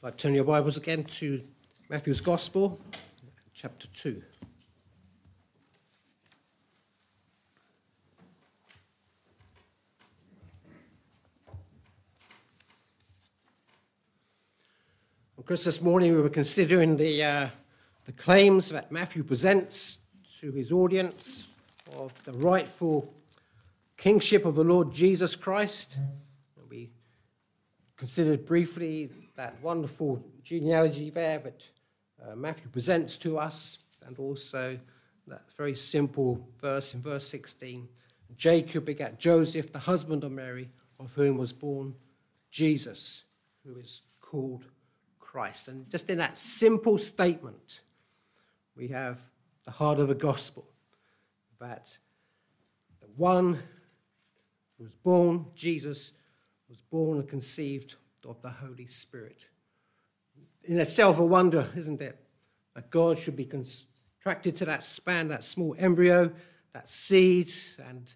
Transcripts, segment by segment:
I'd like turn your Bibles again to Matthew's Gospel, chapter 2. On Christmas morning, we were considering the, uh, the claims that Matthew presents to his audience of the rightful kingship of the Lord Jesus Christ. We considered briefly that wonderful genealogy there that uh, Matthew presents to us, and also that very simple verse in verse 16 Jacob begat Joseph, the husband of Mary, of whom was born Jesus, who is called Christ. And just in that simple statement, we have the heart of the gospel that the one who was born, Jesus, was born and conceived of the Holy Spirit. In itself, a wonder, isn't it? That God should be contracted to that span, that small embryo, that seed, and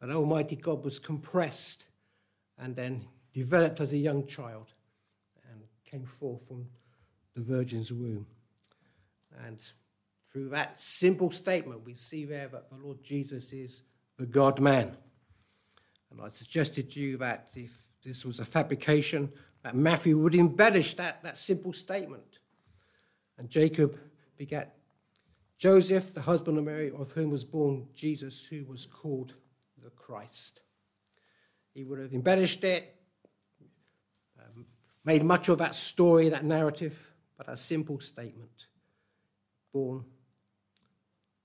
that Almighty God was compressed and then developed as a young child and came forth from the Virgin's womb. And through that simple statement, we see there that the Lord Jesus is the God man. And I suggested to you that if this was a fabrication, that Matthew would embellish that, that simple statement. And Jacob begat Joseph, the husband of Mary, of whom was born Jesus, who was called the Christ. He would have embellished it, um, made much of that story, that narrative, but a simple statement born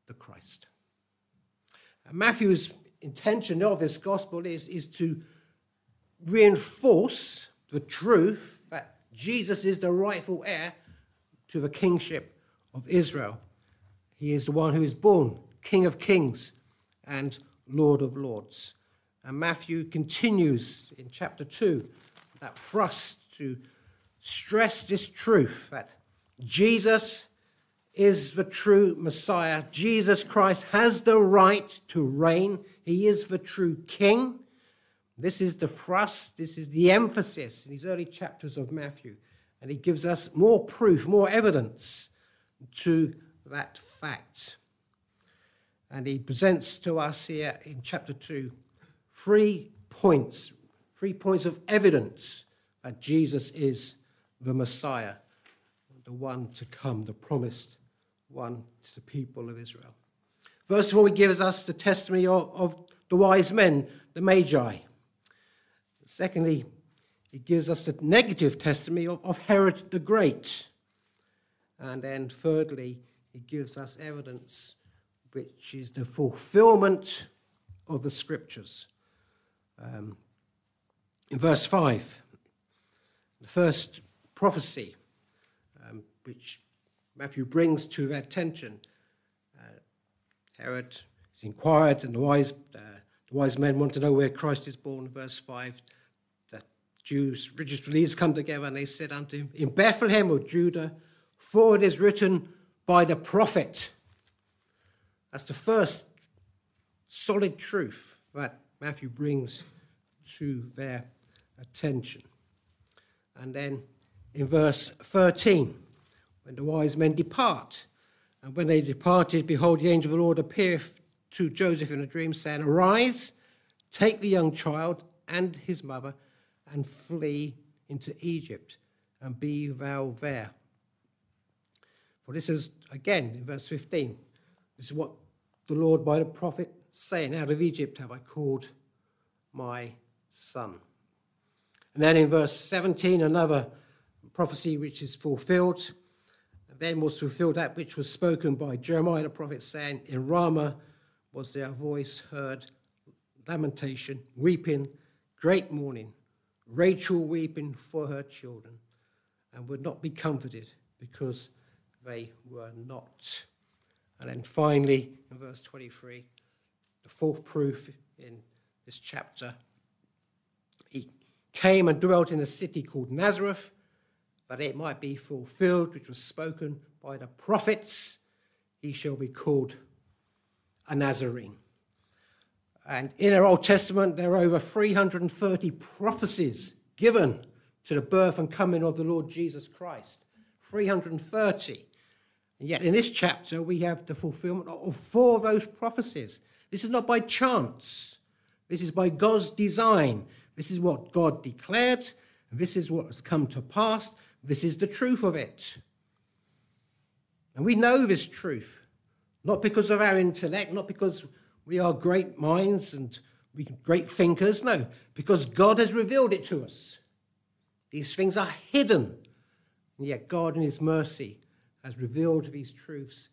the Christ. And Matthew's intention of this gospel is, is to reinforce the truth that Jesus is the rightful heir to the kingship of Israel. He is the one who is born King of Kings and Lord of Lords. And Matthew continues in chapter 2 that thrust to stress this truth that Jesus is the true Messiah. Jesus Christ has the right to reign. He is the true King. This is the thrust, this is the emphasis in these early chapters of Matthew. And he gives us more proof, more evidence to that fact. And he presents to us here in chapter 2 three points, three points of evidence that Jesus is the Messiah, the one to come, the promised one to the people of Israel. First of all, he gives us the testimony of, of the wise men, the Magi. Secondly, it gives us the negative testimony of, of Herod the Great. And then thirdly, it gives us evidence which is the fulfillment of the scriptures. Um, in verse 5, the first prophecy um, which Matthew brings to their attention. Uh, Herod is inquired, and the wise, uh, the wise men want to know where Christ is born. Verse 5 the Jews, religious leaders come together, and they said unto him, In Bethlehem of Judah, for it is written by the prophet. That's the first solid truth that Matthew brings to their attention. And then in verse 13, when the wise men depart. And when they departed, behold, the angel of the Lord appeareth to Joseph in a dream, saying, Arise, take the young child and his mother, and flee into Egypt, and be thou there. For this is, again, in verse 15, this is what the Lord by the prophet saying, Out of Egypt have I called my son. And then in verse 17, another prophecy which is fulfilled then was fulfilled that which was spoken by Jeremiah the prophet, saying, In Ramah was their voice heard, lamentation, weeping, great mourning, Rachel weeping for her children, and would not be comforted because they were not. And then finally, in verse 23, the fourth proof in this chapter, he came and dwelt in a city called Nazareth that it might be fulfilled, which was spoken by the prophets, he shall be called a Nazarene. And in our Old Testament, there are over 330 prophecies given to the birth and coming of the Lord Jesus Christ. 330. And yet in this chapter, we have the fulfillment of four of those prophecies. This is not by chance, this is by God's design. This is what God declared, this is what has come to pass, this is the truth of it. And we know this truth, not because of our intellect, not because we are great minds and we great thinkers, no, because God has revealed it to us. These things are hidden, and yet God, in His mercy, has revealed these truths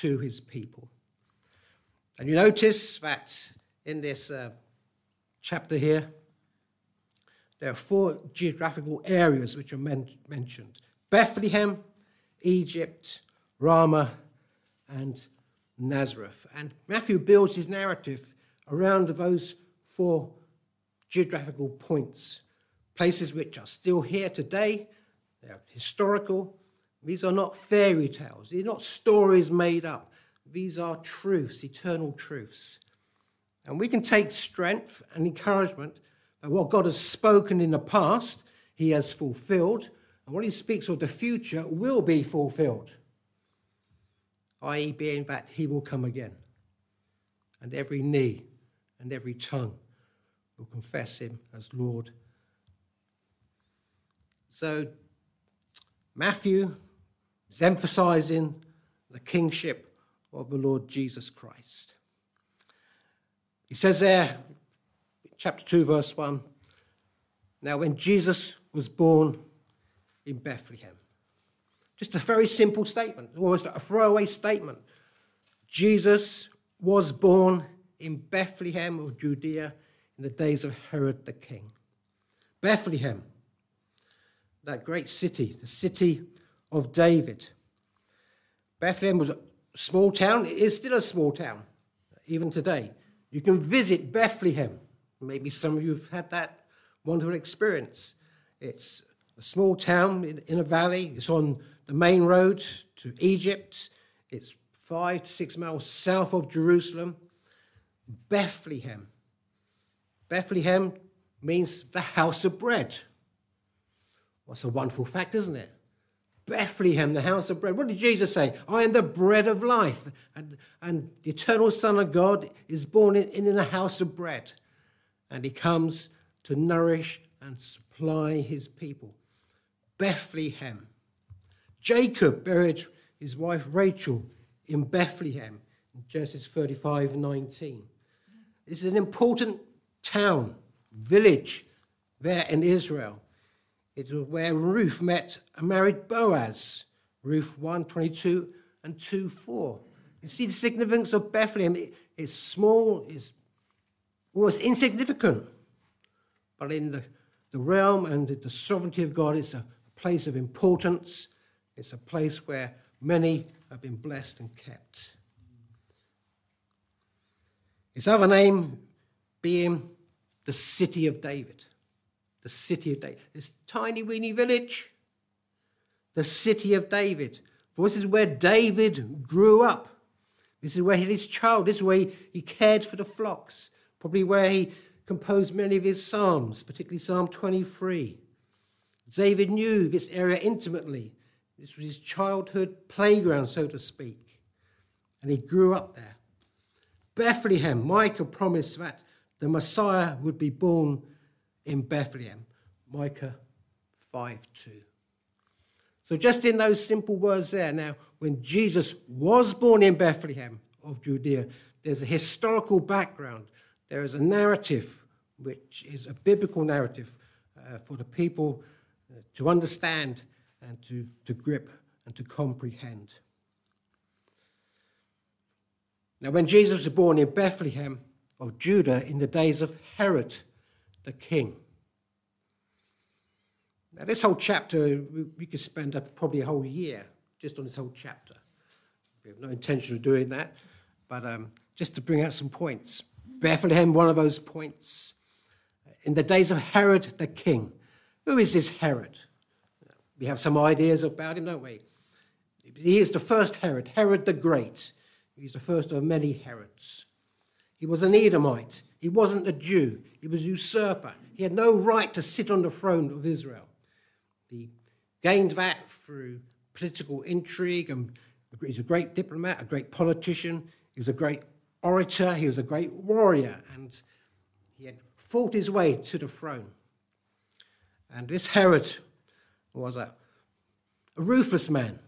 to His people. And you notice that in this uh, chapter here, there are four geographical areas which are men- mentioned Bethlehem, Egypt, Ramah, and Nazareth. And Matthew builds his narrative around those four geographical points, places which are still here today. They're historical. These are not fairy tales, they're not stories made up. These are truths, eternal truths. And we can take strength and encouragement that what God has spoken in the past, He has fulfilled, and what He speaks of the future will be fulfilled i.e., being that he will come again. And every knee and every tongue will confess him as Lord. So, Matthew is emphasizing the kingship of the Lord Jesus Christ. He says there, chapter 2, verse 1 Now, when Jesus was born in Bethlehem, just a very simple statement, almost a throwaway statement. Jesus was born in Bethlehem of Judea in the days of Herod the king. Bethlehem, that great city, the city of David. Bethlehem was a small town, it is still a small town, even today. You can visit Bethlehem. Maybe some of you have had that wonderful experience. It's a small town in, a valley, it's on the main road to Egypt. It's five to six miles south of Jerusalem. Bethlehem. Bethlehem means the house of bread. What's a wonderful fact, isn't it? Bethlehem, the house of bread. What did Jesus say? I am the bread of life. And, and the eternal Son of God is born in, in a house of bread. And he comes to nourish and supply his people. Bethlehem. Jacob buried his wife Rachel in Bethlehem Genesis 35 19. This is an important town, village there in Israel. It was where Ruth met and married Boaz, Ruth 1 22 and 2 4. You see the significance of Bethlehem. it's small, it's almost insignificant, but in the, the realm and the sovereignty of God, it's a place of importance it's a place where many have been blessed and kept. Its other name being the city of David. The city of David. This tiny weeny village. The city of David. For this is where David grew up. This is where he had his child. This is where he cared for the flocks. Probably where he composed many of his psalms, particularly Psalm 23. David knew this area intimately this was his childhood playground, so to speak. And he grew up there. Bethlehem, Micah promised that the Messiah would be born in Bethlehem. Micah 5 2. So, just in those simple words there, now, when Jesus was born in Bethlehem of Judea, there's a historical background, there is a narrative, which is a biblical narrative uh, for the people uh, to understand and to, to grip and to comprehend. Now, when Jesus was born in Bethlehem of Judah in the days of Herod the king, now this whole chapter, we could spend probably a whole year just on this whole chapter. We have no intention of doing that, but um, just to bring out some points. Bethlehem, one of those points. In the days of Herod the king. Who is this Herod? We have some ideas about him, don't we? He is the first Herod, Herod the Great. He's the first of many Herods. He was an Edomite. He wasn't a Jew. He was a usurper. He had no right to sit on the throne of Israel. He gained that through political intrigue, and he's a great diplomat, a great politician, he was a great orator, he was a great warrior, and he had fought his way to the throne. And this Herod was that? a ruthless man.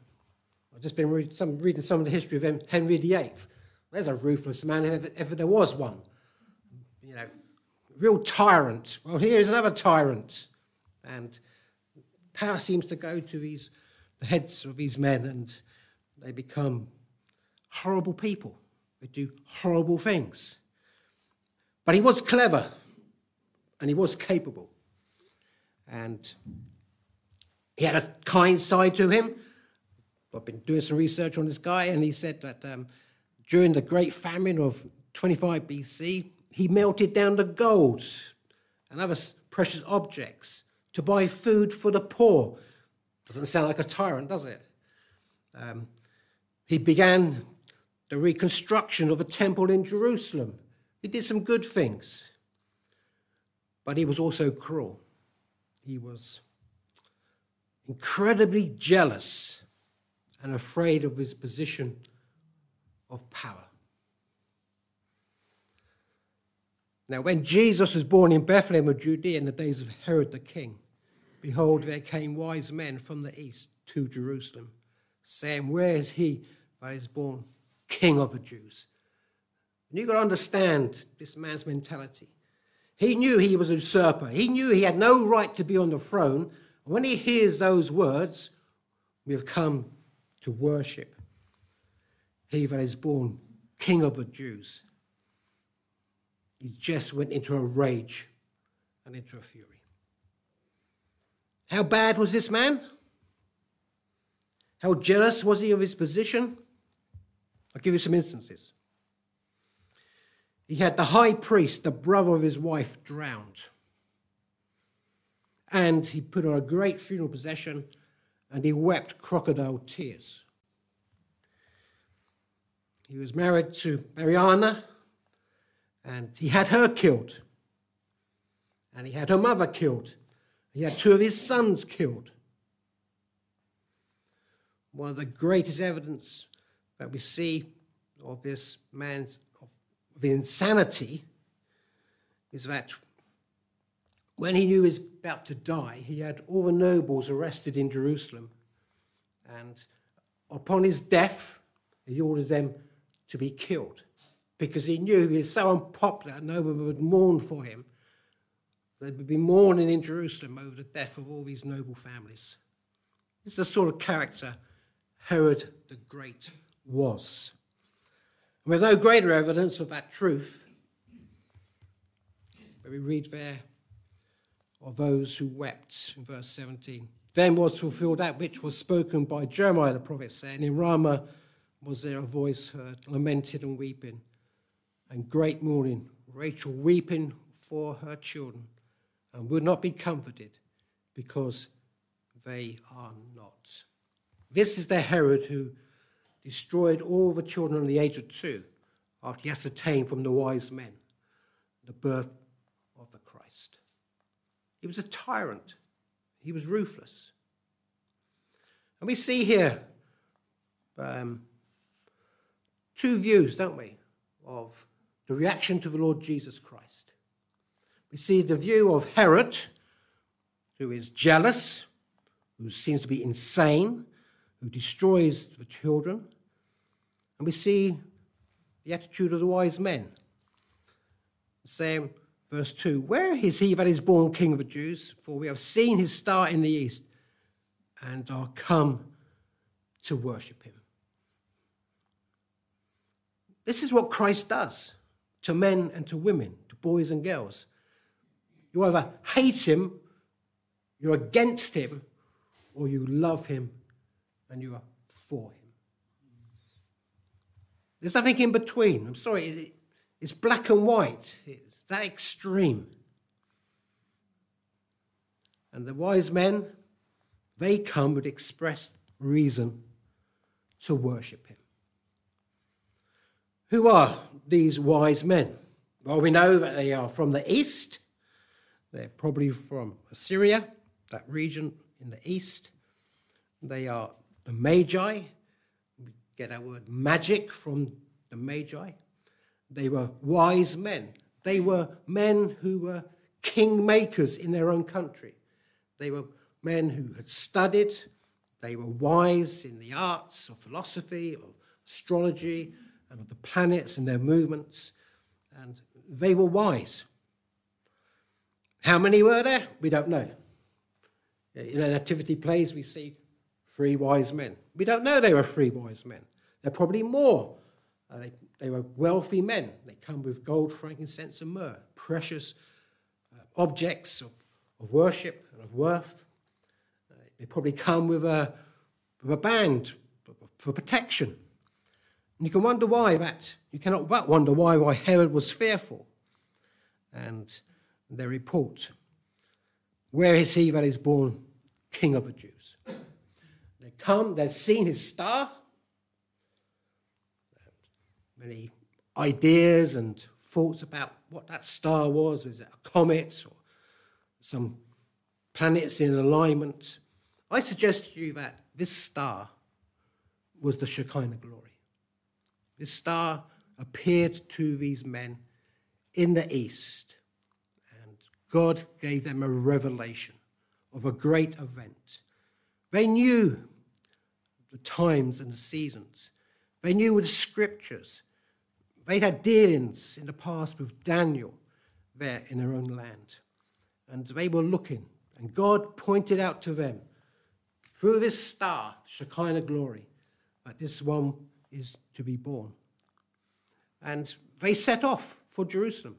I've just been some, reading some of the history of Henry VIII. There's a ruthless man if ever there was one. You know, real tyrant. Well, here's another tyrant. And power seems to go to these the heads of these men and they become horrible people. They do horrible things. But he was clever and he was capable. And he had a kind side to him. I've been doing some research on this guy, and he said that um, during the Great Famine of 25 BC, he melted down the gold and other precious objects to buy food for the poor. Doesn't sound like a tyrant, does it? Um, he began the reconstruction of a temple in Jerusalem. He did some good things, but he was also cruel. He was incredibly jealous and afraid of his position of power. Now, when Jesus was born in Bethlehem of Judea in the days of Herod the king, behold, there came wise men from the east to Jerusalem, saying, Where is he that is born king of the Jews? And you've got to understand this man's mentality. He knew he was a usurper. He knew he had no right to be on the throne. When he hears those words, we have come to worship he that is born king of the Jews. He just went into a rage and into a fury. How bad was this man? How jealous was he of his position? I'll give you some instances. He had the high priest, the brother of his wife, drowned. And he put on a great funeral procession and he wept crocodile tears. He was married to Mariana, and he had her killed. And he had her mother killed. He had two of his sons killed. One of the greatest evidence that we see of this man's of insanity is that when he knew he was about to die, he had all the nobles arrested in Jerusalem. And upon his death, he ordered them to be killed because he knew he was so unpopular, no one would mourn for him. They would be mourning in Jerusalem over the death of all these noble families. It's the sort of character Herod the Great was. And with no greater evidence of that truth, but we read there of those who wept in verse 17. Then was fulfilled that which was spoken by Jeremiah the prophet, saying, In Ramah was there a voice heard, lamenting and weeping, and great mourning, Rachel weeping for her children, and would not be comforted because they are not. This is the Herod who destroyed all the children under the age of two after he ascertained from the wise men the birth. He was a tyrant, he was ruthless. And we see here um, two views, don't we, of the reaction to the Lord Jesus Christ. We see the view of Herod, who is jealous, who seems to be insane, who destroys the children. And we see the attitude of the wise men, saying, verse 2 Where is he that is born king of the Jews? For we have seen his star in the east and are come to worship him. This is what Christ does to men and to women, to boys and girls. You either hate him, you're against him, or you love him and you are for him. There's nothing in between. I'm sorry, it's black and white. That extreme. And the wise men, they come with expressed reason to worship him. Who are these wise men? Well, we know that they are from the east. They're probably from Assyria, that region in the east. They are the Magi. We get our word magic from the Magi. They were wise men. They were men who were kingmakers in their own country. They were men who had studied. They were wise in the arts of philosophy, of astrology, and of the planets and their movements. And they were wise. How many were there? We don't know. In nativity plays, we see three wise men. We don't know they were three wise men. They're probably more. Uh, they, they, were wealthy men. They come with gold, frankincense, and myrrh, precious uh, objects of, of, worship and of worth. Uh, they probably come with a, with a band for protection. And you can wonder why that. You cannot but wonder why, why Herod was fearful. And their report. Where is he that is born King of the Jews? They come, they've seen his star. Many ideas and thoughts about what that star was. Was it a comet or some planets in alignment? I suggest to you that this star was the Shekinah glory. This star appeared to these men in the east and God gave them a revelation of a great event. They knew the times and the seasons, they knew the scriptures. They had dealings in the past with Daniel there in their own land. And they were looking, and God pointed out to them through this star, Shekinah glory, that this one is to be born. And they set off for Jerusalem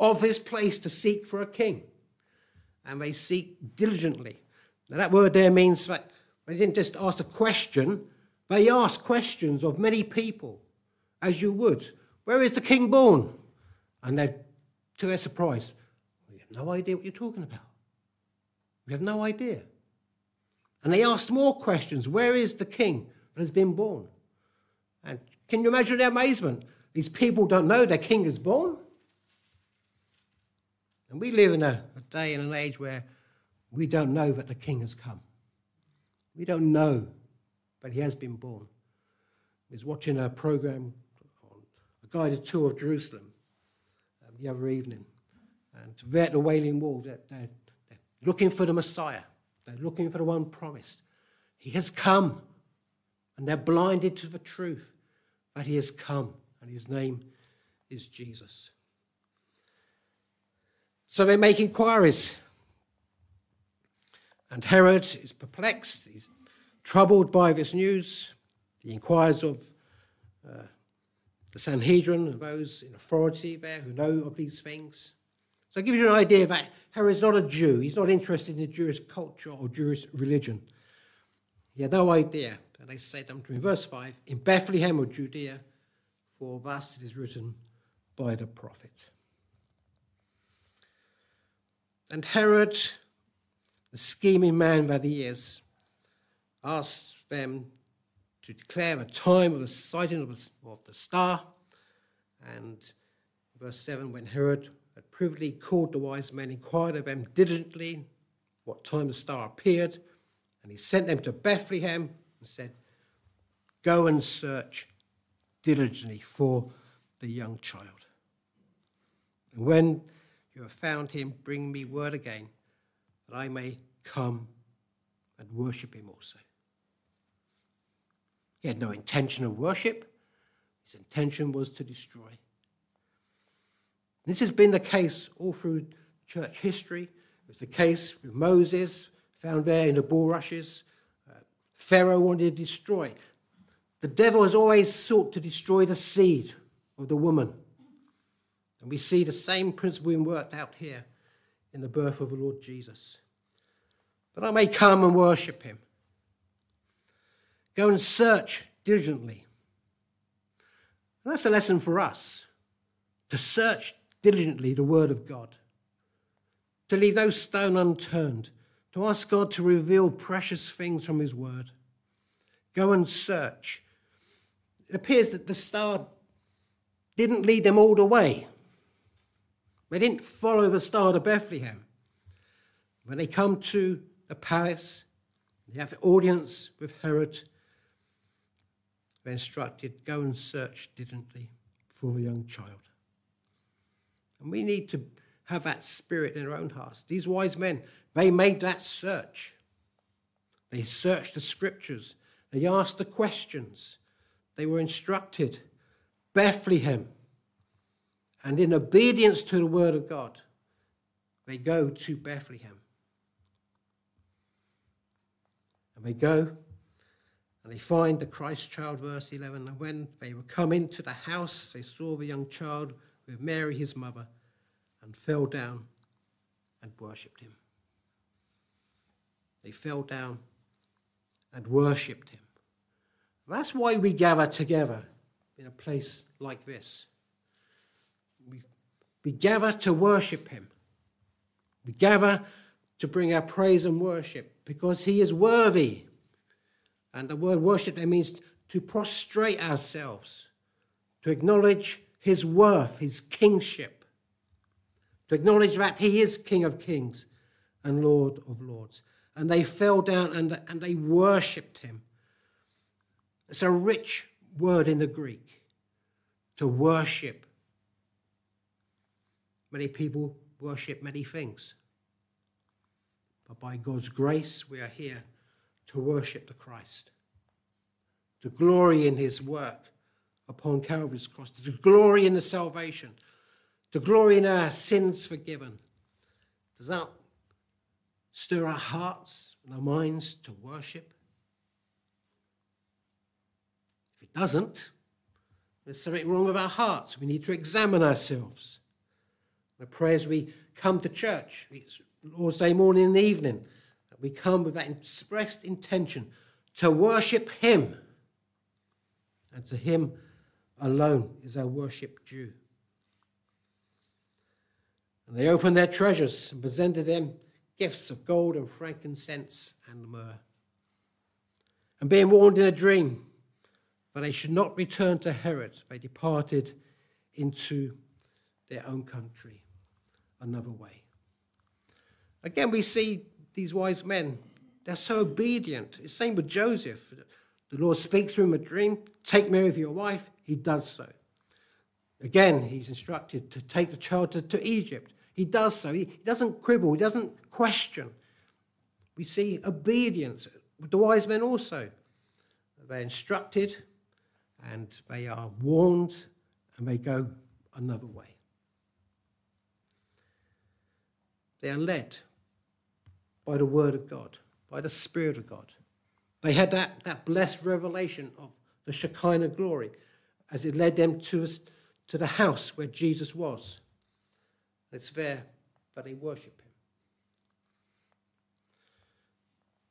of this place to seek for a king. And they seek diligently. Now, that word there means that they didn't just ask a question, they asked questions of many people, as you would. Where is the king born? And they, to their surprise, we have no idea what you're talking about. We have no idea. And they asked more questions. Where is the king that has been born? And can you imagine their amazement? These people don't know their king is born. And we live in a, a day and an age where we don't know that the King has come. We don't know, but he has been born. I was watching a program guided tour of Jerusalem um, the other evening. And there at the Wailing Wall, they're, they're, they're looking for the Messiah. They're looking for the one promised. He has come. And they're blinded to the truth that he has come. And his name is Jesus. So they make inquiries. And Herod is perplexed, he's troubled by this news. He inquires of uh, the Sanhedrin, and those in authority there who know of these things. So it gives you an idea that Herod's not a Jew. He's not interested in the Jewish culture or Jewish religion. He had no idea. And they say to him in verse 5 In Bethlehem of Judea, for thus it is written by the prophet. And Herod, the scheming man that he is, asks them to declare a time of the sighting of the star. And verse 7 when Herod had privily called the wise men, inquired of them diligently what time the star appeared, and he sent them to Bethlehem and said, Go and search diligently for the young child. And when you have found him, bring me word again, that I may come and worship him also. He had no intention of worship, his intention was to destroy. This has been the case all through church history. It was the case with Moses, found there in the bulrushes. Uh, Pharaoh wanted to destroy. The devil has always sought to destroy the seed of the woman. And we see the same principle being worked out here in the birth of the Lord Jesus. That I may come and worship him. Go and search diligently. And that's a lesson for us to search diligently the Word of God, to leave no stone unturned, to ask God to reveal precious things from His Word. Go and search. It appears that the star didn't lead them all the way. They didn't follow the star to Bethlehem. When they come to the palace, They have the audience with Herod. Instructed, go and search diligently for the young child. And we need to have that spirit in our own hearts. These wise men, they made that search. They searched the scriptures. They asked the questions. They were instructed. Bethlehem. And in obedience to the word of God, they go to Bethlehem. And they go and they find the Christ child, verse 11. And when they were come into the house, they saw the young child with Mary, his mother, and fell down and worshipped him. They fell down and worshipped him. That's why we gather together in a place like this. We, we gather to worship him. We gather to bring our praise and worship because he is worthy. And the word worship there means to prostrate ourselves, to acknowledge his worth, his kingship, to acknowledge that he is King of kings and Lord of lords. And they fell down and, and they worshipped him. It's a rich word in the Greek to worship. Many people worship many things. But by God's grace, we are here to worship the Christ, to glory in his work upon Calvary's cross, to glory in the salvation, to glory in our sins forgiven. Does that stir our hearts and our minds to worship? If it doesn't, there's something wrong with our hearts. We need to examine ourselves. I pray as we come to church, it's Lord's Day morning and evening, we come with that expressed intention to worship Him. And to Him alone is our worship due. And they opened their treasures and presented them gifts of gold and frankincense and myrrh. And being warned in a dream that they should not return to Herod, they departed into their own country another way. Again, we see these wise men, they're so obedient. It's the same with Joseph. The Lord speaks to him a dream take Mary for your wife. He does so. Again, he's instructed to take the child to, to Egypt. He does so. He, he doesn't quibble, he doesn't question. We see obedience with the wise men also. They're instructed and they are warned and they go another way. They are led by the Word of God, by the Spirit of God. They had that, that blessed revelation of the Shekinah glory as it led them to, to the house where Jesus was. It's there that they worship him.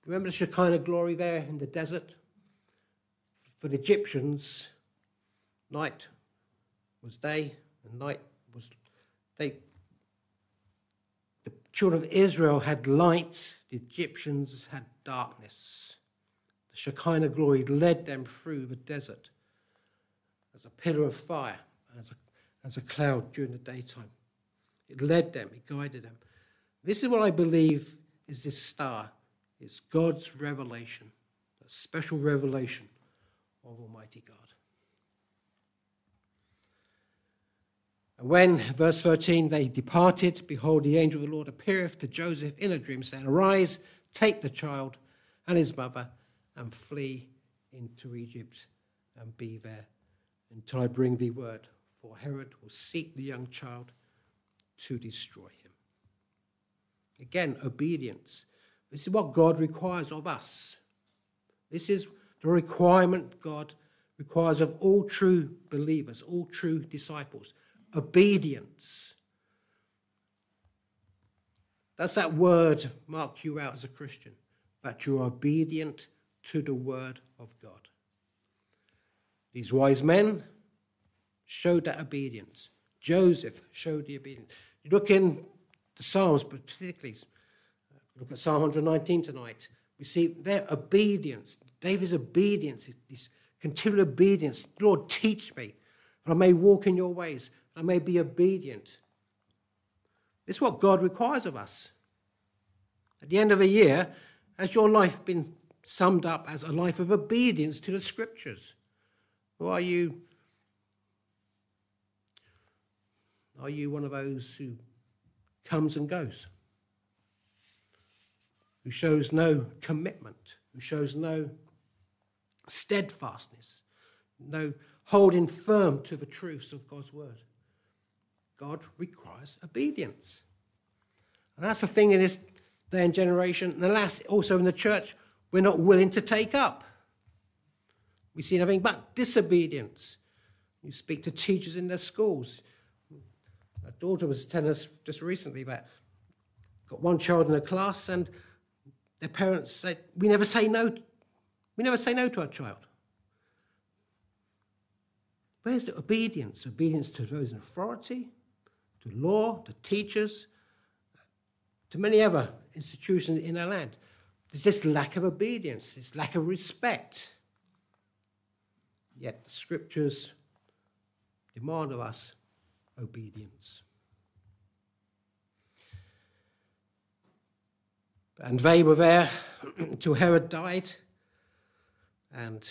Remember the Shekinah glory there in the desert? For the Egyptians, night was day and night was they children of Israel had light, the Egyptians had darkness. The Shekinah glory led them through the desert as a pillar of fire, as a, as a cloud during the daytime. It led them, it guided them. This is what I believe is this star. It's God's revelation, a special revelation of Almighty God. And when, verse 13, they departed, behold, the angel of the Lord appeareth to Joseph in a dream, saying, Arise, take the child and his mother, and flee into Egypt, and be there until I bring thee word. For Herod will seek the young child to destroy him. Again, obedience. This is what God requires of us. This is the requirement God requires of all true believers, all true disciples obedience. Does that word mark you out as a Christian? That you're obedient to the word of God. These wise men showed that obedience. Joseph showed the obedience. You look in the Psalms, but particularly uh, look at Psalm 119 tonight. We see their obedience, David's obedience, his continual obedience. Lord, teach me that I may walk in your ways. I may be obedient. It's what God requires of us. At the end of a year, has your life been summed up as a life of obedience to the scriptures? Or are you are you one of those who comes and goes? Who shows no commitment, who shows no steadfastness, no holding firm to the truths of God's word. God requires obedience. And that's a thing in this day and generation, and alas, also in the church, we're not willing to take up. We see nothing but disobedience. You speak to teachers in their schools. My daughter was telling us just recently that got one child in a class, and their parents said, "We never say no. We never say no to our child." Where's the obedience? Obedience to those in authority, to law, to teachers, to many other institutions in our land. There's this lack of obedience, this lack of respect. Yet the scriptures demand of us obedience. And they were there until Herod died, and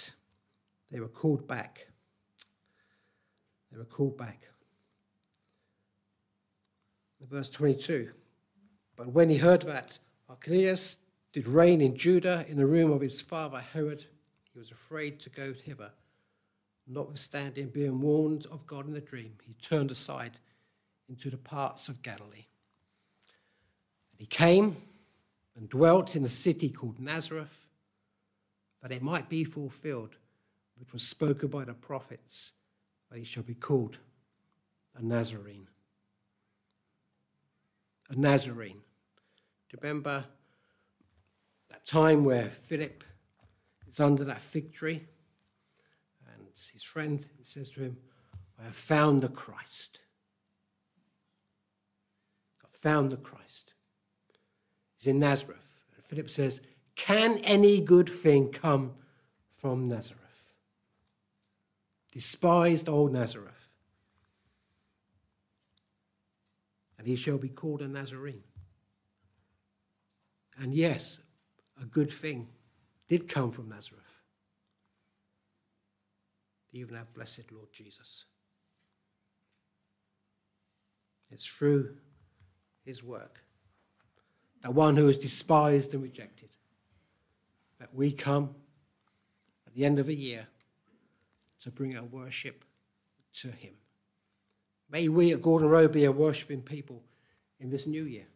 they were called back. They were called back. Verse 22 But when he heard that Archelaus did reign in Judah in the room of his father Herod, he was afraid to go thither. Notwithstanding being warned of God in a dream, he turned aside into the parts of Galilee. And he came and dwelt in a city called Nazareth, that it might be fulfilled, which was spoken by the prophets, that he shall be called a Nazarene. A Nazarene. Do you remember that time where Philip is under that fig tree? And his friend says to him, I have found the Christ. I've found the Christ. He's in Nazareth. And Philip says, Can any good thing come from Nazareth? Despised old Nazareth. And he shall be called a Nazarene. And yes, a good thing did come from Nazareth. Even our blessed Lord Jesus. It's through his work, the one who is despised and rejected, that we come at the end of a year to bring our worship to him. May we at Gordon Road be a worshipping people in this new year.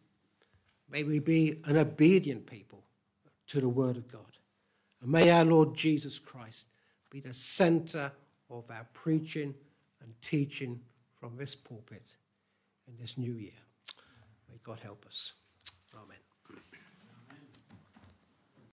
May we be an obedient people to the Word of God. And may our Lord Jesus Christ be the center of our preaching and teaching from this pulpit in this new year. May God help us.